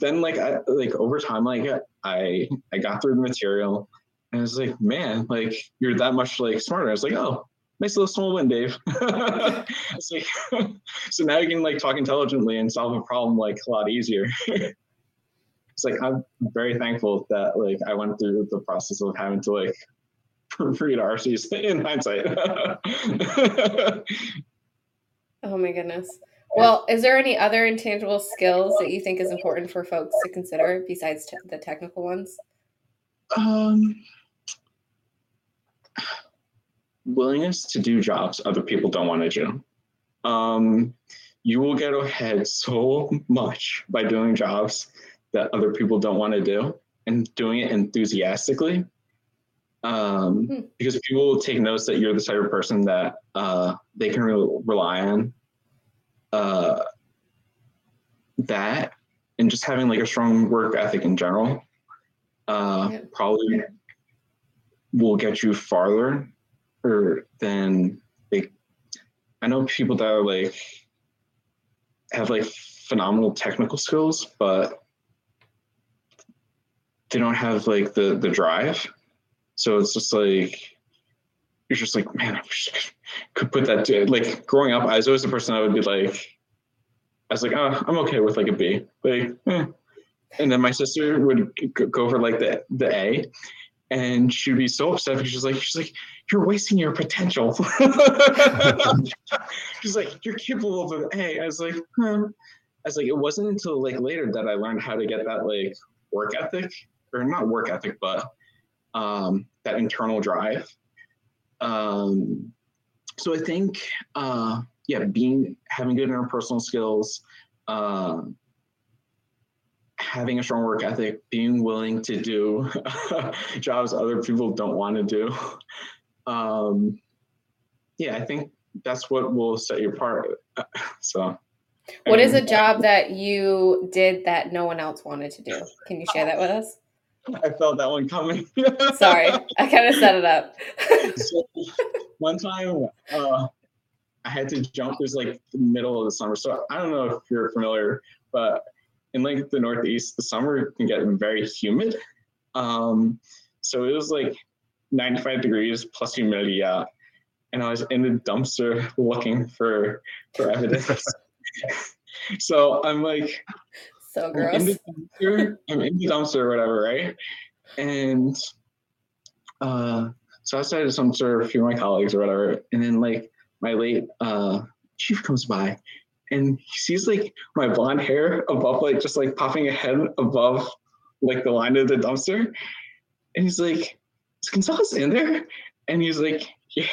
then like I like over time, like I I got through the material, and I was like, man, like you're that much like smarter. I was like, oh, nice little small win, Dave. like, so now you can like talk intelligently and solve a problem like a lot easier. it's like I'm very thankful that like I went through the process of having to like read RCs in hindsight. oh my goodness. Well, is there any other intangible skills that you think is important for folks to consider besides te- the technical ones? Um, willingness to do jobs other people don't want to do. Um, you will get ahead so much by doing jobs that other people don't want to do and doing it enthusiastically. Um, hmm. Because people will take notice that you're the type of person that uh, they can re- rely on. Uh, that and just having like a strong work ethic in general uh, yeah. probably will get you farther or than like I know people that are like have like phenomenal technical skills, but they don't have like the the drive. So it's just like you're just like, man, I could put that to like growing up. I was always the person I would be like, I was like, oh, I'm okay with like a B, like, eh. and then my sister would go for like the the A, and she'd be so upset because she's like, she's like, you're wasting your potential. she's like, you're capable of an A. I was like, hmm. I was like, it wasn't until like later that I learned how to get that like work ethic, or not work ethic, but um, that internal drive. Um, so I think, uh, yeah, being having good interpersonal skills, uh, having a strong work ethic, being willing to do jobs other people don't want to do. Um, yeah, I think that's what will set you apart. So, what is a job that you did that no one else wanted to do? Can you share that with us? I felt that one coming. Sorry, I kind of set it up. so, one time, uh, I had to jump. It was like the middle of the summer, so I don't know if you're familiar, but in like the Northeast, the summer can get very humid. Um, so it was like 95 degrees plus humidity out, and I was in the dumpster looking for for evidence. so I'm like, so gross. I'm in the dumpster, I'm in the dumpster or whatever, right? And uh, so I started some sort of a few of my colleagues or whatever, and then like my late uh, chief comes by and he sees like my blonde hair above, like just like popping a head above like the line of the dumpster. And he's like, is Gonzalez in there? And he's like, yeah.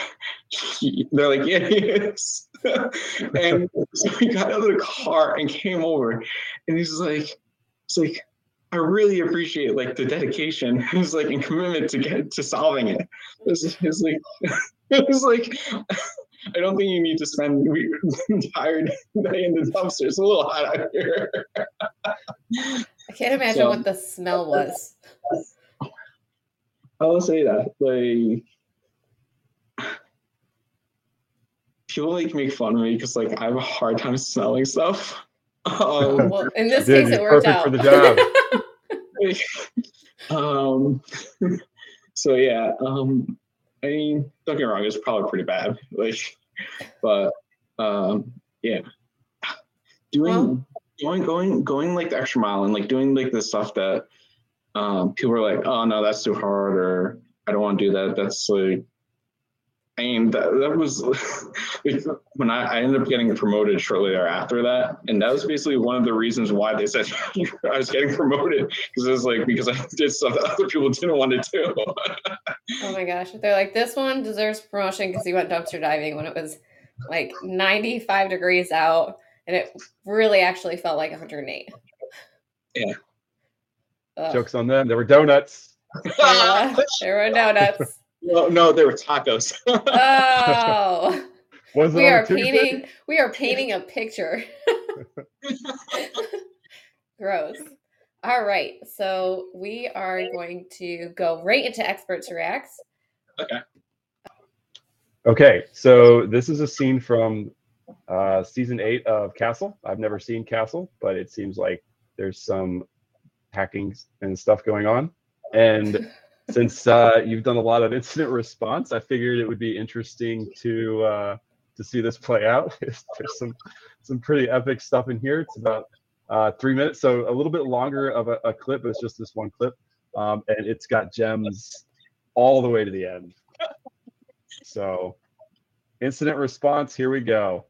They're like, yeah, he is. and so he got out of the car and came over and he's like, it's like, I really appreciate like the dedication. He's like and commitment to get to solving it. It's, it's like it's like I don't think you need to spend the entire day in the dumpster. It's a little hot out here. I can't imagine so, what the smell was. I'll say that. Like people like make fun of me because like I have a hard time smelling stuff. Um, well, in this Dude, case, it worked out. for the job. um, so yeah, um, I mean, don't get me wrong, it's probably pretty bad. Like, but um, yeah, doing well, going going going like the extra mile and like doing like the stuff that um, people are like, oh no, that's too hard, or I don't want to do that. That's like I mean, that, that was when I, I, ended up getting promoted shortly thereafter that. And that was basically one of the reasons why they said I was getting promoted because it was like, because I did stuff that other people didn't want to do. oh my gosh. They're like, this one deserves promotion because he went dumpster diving when it was like 95 degrees out and it really actually felt like 108. Yeah. Ugh. Jokes on them. There were donuts. yeah, there were donuts. No, no, they were tacos. oh. we are painting we are painting a picture. Gross. All right. So we are going to go right into experts reacts. Okay. Okay, so this is a scene from uh, season eight of Castle. I've never seen Castle, but it seems like there's some hacking and stuff going on. And since uh, you've done a lot of incident response, I figured it would be interesting to uh, to see this play out. there's some some pretty epic stuff in here. It's about uh, three minutes, so a little bit longer of a, a clip, but it's just this one clip, um, and it's got gems all the way to the end. So, incident response. Here we go.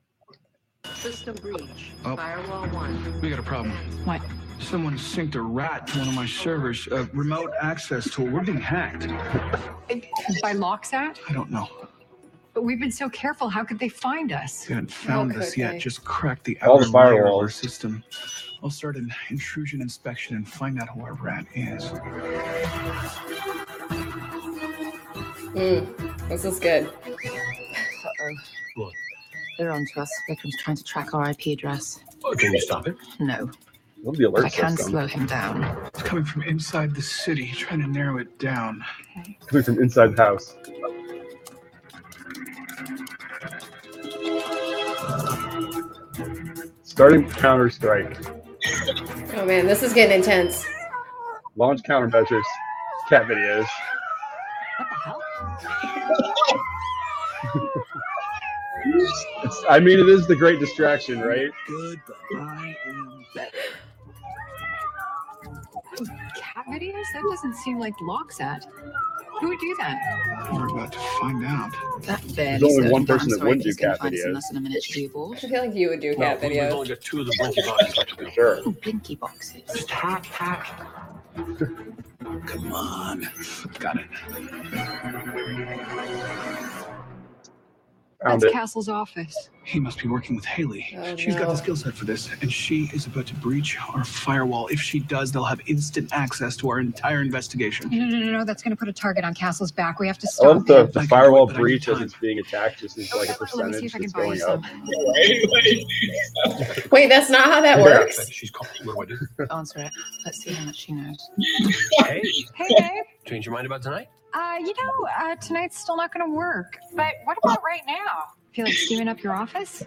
System breach. Oh. Firewall one. We got a problem. What? Someone synced a rat to one of my servers. A remote access tool. We're being hacked. By LokSat? I don't know. But we've been so careful. How could they find us? They haven't found How us yet. they? Just cracked the All outer the layer of our system. I'll start an intrusion inspection and find out who our rat is. Mm, this is good. Uh-oh. What? They're on to us. Vikram's trying to track our IP address. Oh, can you stop it? No, Love the alert I can system slow him down. It's coming from inside the city, trying to narrow it down. coming from inside the house. Starting Counter Strike. Oh man, this is getting intense. Launch countermeasures. Cat videos. What the hell? I mean, it is the great distraction, right? Good, but I am better. Cat videos? That doesn't seem like LokSat. Who would do that? We're about to find out. That barely There's only slowed one person that Sorry, would but do gonna cat find us in videos. less than a minute to do I feel like you would do No, cat we've only videos. got two of the blinky boxes left to do. Sure. Oh, blinky boxes. Just hack, hack. Come on. Got it. Found That's it. Castle's office. He must be working with Hayley. Oh, She's got the skill set for this, and she is about to breach our firewall. If she does, they'll have instant access to our entire investigation. No, no, no, no. That's going to put a target on Castle's back. We have to I stop love the, him. the firewall do it, I breach as it's being attacked. Just is like a Okay, let me see percentage if I can that's buy you going some. up. Wait, that's not how that Yeah. works. She's calling. What do I do? Answer it. Let's see how much she knows. Hey, Hey, Dave. change your mind about tonight? Uh, you know, uh, tonight's still not going to work. But what about right now? Feel like steaming up your office?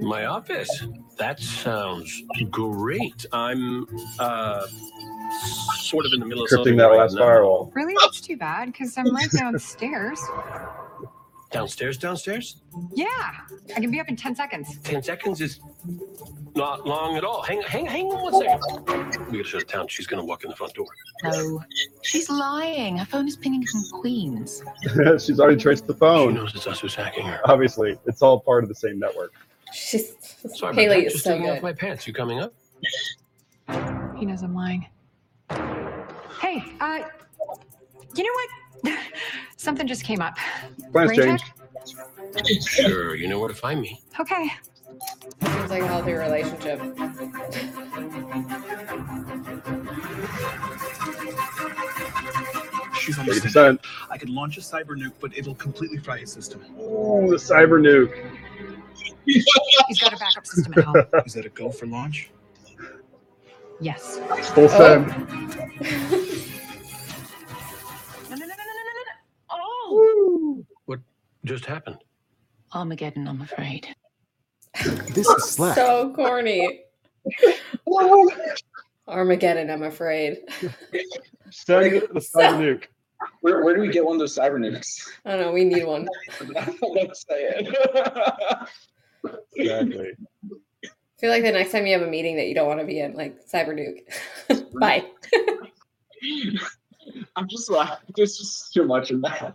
My office. That sounds great. I'm uh sort of in the middle of Encrypting something that right last now. firewall. Really? That's too bad because I'm right downstairs. Downstairs, downstairs. Yeah, I can be up in 10 seconds. Ten seconds is not long at all. Hang, hang, hang on one second. We gotta shut it down. She's gonna walk in the front door. No, she's lying. Her phone is pinging from Queens. She's already traced the phone. She phone. knows it's us who's hacking her. Obviously, it's all part of the same network. She's Sorry, Hayley about that. is Just so taking off my pants. You coming up? He knows I'm lying. Hey, uh, you know what? Something just came up. Plans change. Sure. You know where to find me. Okay. seems like a healthy relationship. She's Thirty almost in. percent. I could launch a cyber nuke, but it'll completely fry his system. Oh, the cyber nuke. He's got a backup system at home. Is that a go for launch? Yes. Full oh. send. Just happened. Armageddon, I'm afraid. This is Slack. So corny. Armageddon, I'm afraid. Send the cyber nuke. Where, where do we get one of those cyber nukes? I don't know. We need one. Let's say it. Exactly. I feel like the next time you have a meeting that you don't want to be in, like cyber nuke. Bye. I'm just like, there's just too much in that.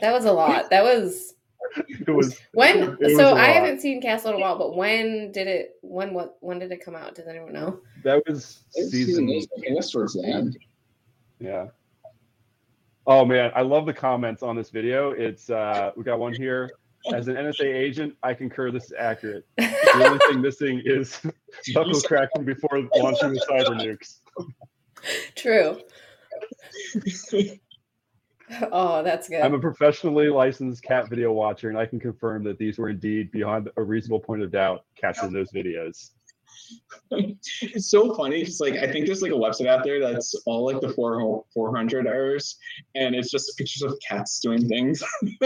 That was a lot. That was It was when. It was So a I lot. haven't seen Castle in a while, but when did it? When what? When did it come out? Does anyone know? that was Season season. eight, I think that's towards the end. Yeah. Oh man, I love the comments on this video. It's uh we got one here. As an NSA agent, I concur this is accurate. The only thing missing is knuckle cracking before launching the cyber nukes. True. Oh, that's good. I'm a professionally licensed cat video watcher, and I can confirm that these were indeed beyond a reasonable point of doubt captured in those videos. it's so funny because like I think there's like a website out there that's all like the four 400 errors, and it's just pictures of cats doing things.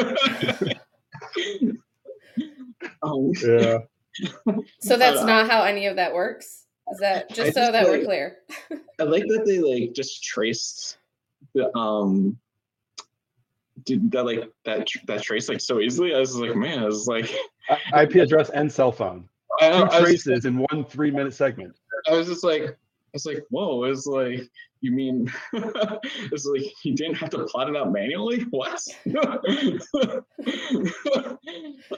um, Yeah. So that's uh, not how any of that works. Is that just so just that we're clear? I like that they like just traced the um did that like that that trace like so easily. I was like, man, I was like IP address and cell phone. I, Two I, was, traces in one three minute segment. I was just like I was like, whoa, it's like you mean it's like you didn't have to plot it out manually? What?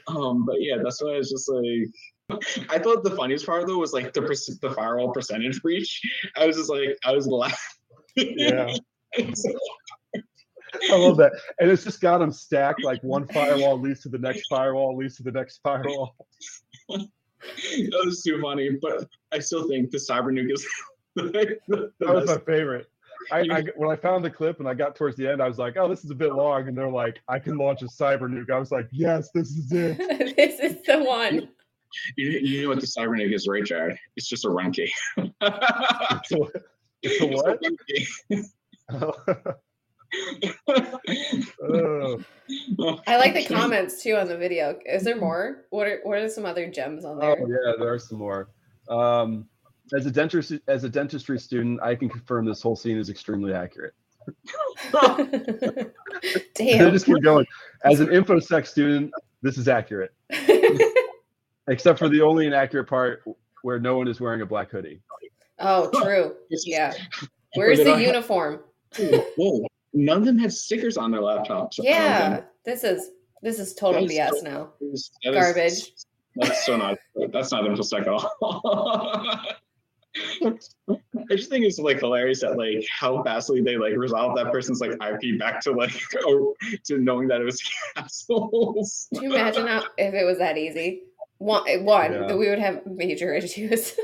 um, but yeah, that's why I was just like I thought the funniest part though was like the perc- the firewall percentage breach. I was just like I was laughing. Yeah. I love that. And it's just got them stacked like one firewall leads to the next firewall, leads to the next firewall. that was too funny, but I still think the cyber nuke is the, the That was my favorite. I, I when I found the clip and I got towards the end, I was like, "Oh, this is a bit long," and they're like, "I can launch a cyber nuke." I was like, "Yes, this is it." this is the one. You, you know what the cyber nuke is, right, Jared? It's just a run key. It's a, it's a what? oh, I like the comments too on the video. Is there more? What are what are some other gems on oh there? yeah, there are some more. Um, as a dentistry as a dentistry student, I can confirm this whole scene is extremely accurate. They Damn. just keep going. As an infosec student, this is accurate, except for the only inaccurate part where no one is wearing a black hoodie. oh, true. Yeah. Where's the don't have- uniform? Whoa, none of them had stickers on their laptops. Yeah. This is this is total That is BS so- now. That is- that is- Garbage. That's so not. That's not infosec at all. I just think it's like hilarious that like how fastly they like resolve that person's like IP back to like or oh, to knowing that it was capsules. Can you imagine how, if it was that easy? One, one Yeah. that we would have major issues.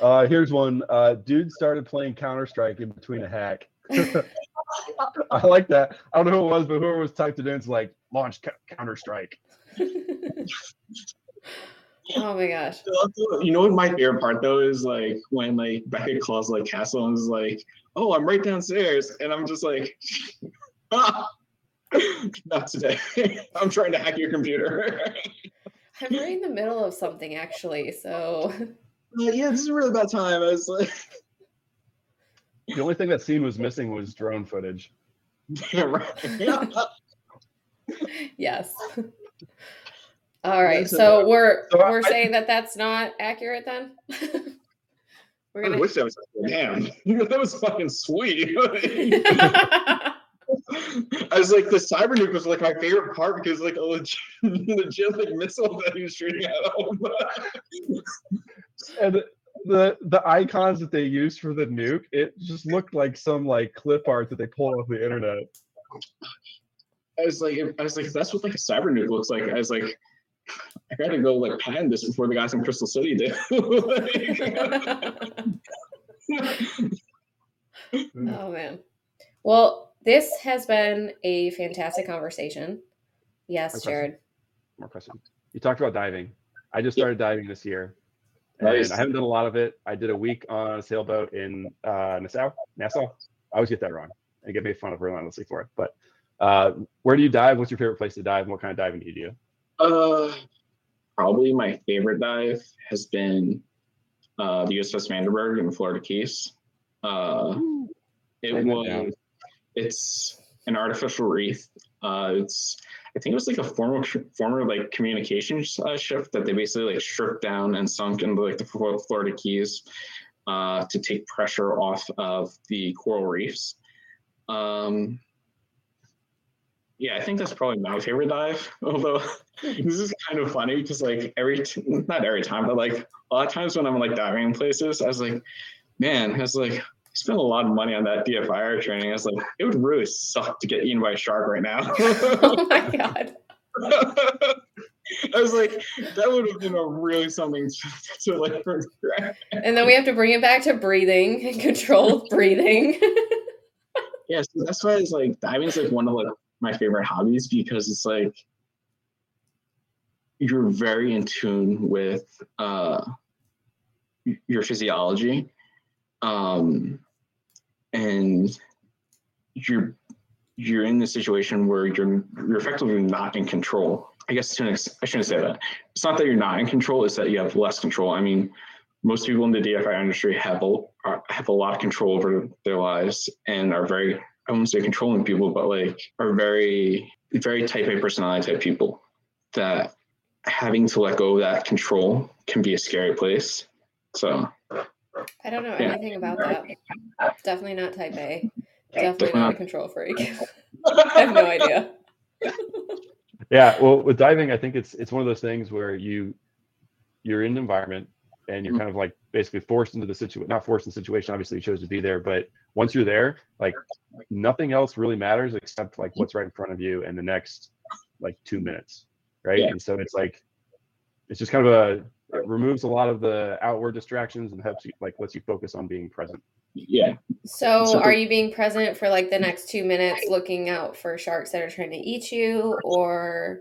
Uh, here's one. Uh, dude started playing Counter Strike in between a hack. I like that. I don't know who it was, but whoever was typed it in is like launch Counter Strike. oh my gosh. You know what my favorite part though is like when like Beckett calls like Castle and is like, "Oh, I'm right downstairs," and I'm just like, ah, "Not today. I'm trying to hack your computer." I'm right in the middle of something actually, so Like, yeah, this is a really bad time. I was like, The only thing that scene was missing was drone footage. yeah, right. yes. All right, Listen, so we're so we're I- saying that that's not accurate then. we're I gonna. wish that was damn. that was fucking sweet. I was like, the cyber nuke was like my favorite part because like a legit, legit like missile that he was shooting at him. And the, the the icons that they used for the nuke, it just looked like some like clip art that they pulled off the internet. I was like, I was like, that's what like a cyber nuke looks like. I was like, I gotta go like patent this before the guys in Crystal City do. oh man. Well, this has been a fantastic conversation. Yes, Okay. Jared. More questions. You talked about diving. I just started diving this year. Nice. And I haven't done a lot of it. I did a week on a sailboat in uh, Nassau. Nassau. I always get that wrong. I get made fun of relentlessly for it. But uh, where do you dive? What's your favorite place to dive? And what kind of diving do you do? Uh, probably my favorite dive has been uh, the USS Vandenberg in Florida Keys. Uh, it Write down. was it's an artificial reef. Uh, it's I think it was like a former former like communications uh, ship that they basically like stripped down and sunk into like the Florida Keys uh, to take pressure off of the coral reefs. Um, yeah, I think that's probably my favorite dive. Although this is kind of funny because like every t- not every time, but like a lot of times when I'm like diving in places, I was like, man, I was like, spent a lot of money on that DFIR training. I was like, it would really suck to get eaten by a shark right now. oh my god. I was like, that would have been a really something to, to like regret. And then we have to bring it back to breathing and controlled breathing. Yeah, so that's why it's like diving is like one of like my favorite hobbies because it's like you're very in tune with uh your physiology um and you're you're in this situation where you're you're effectively not in control. I guess to an ex- I shouldn't say that. It's not that you're not in control; it's that you have less control. I mean, most people in the DFIR industry have a are, have a lot of control over their lives and are very I won't say controlling people, but like are very very type A personality type people that having to let go of that control can be a scary place. So I don't know Yeah. anything about that. Definitely not type A. Definitely Definitely not a control freak. I have no idea. Yeah, well, with diving, I think it's it's one of those things where you you're in an environment and you're Mhm. kind of like basically forced into the situation. Not forced in the situation. Obviously, you chose to be there, but once you're there, like nothing else really matters except like what's right in front of you and the next like two minutes, right? Yeah. And so it's like it's just kind of a it removes a lot of the outward distractions and helps you like lets you focus on being present. yeah, So, So- are you being present for like the next two minutes, looking out for sharks that are trying to eat you, or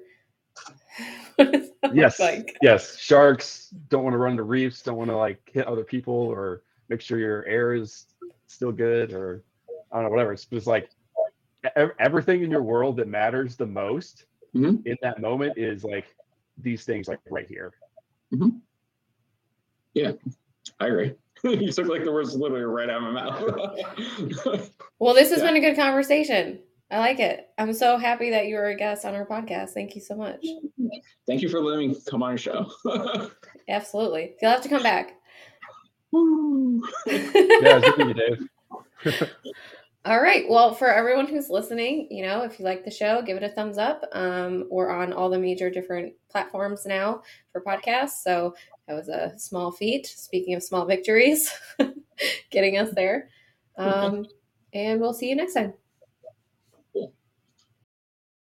what does that look yes like? yes sharks don't want to run into reefs don't want to like hit other people or make sure your air is still good or i don't know whatever it's just like everything in your world that matters the most Mhm. in that moment is like these things like right here Mm-hmm. I agree. you took like the words literally right out of my mouth. Well, this has Yeah. been a good conversation. I like it. I'm so happy that you were a guest on our podcast. Thank you so much. Thank you for letting me come on your show. Absolutely. You'll have to come back. Yeah it's good to meet you, dave All right. Well, for everyone who's listening, you know, if you like the show, give it a thumbs up. Um, we're on all the major different platforms now for podcasts. So that was a small feat. Speaking of small victories, getting us there. Um, and we'll see you next time.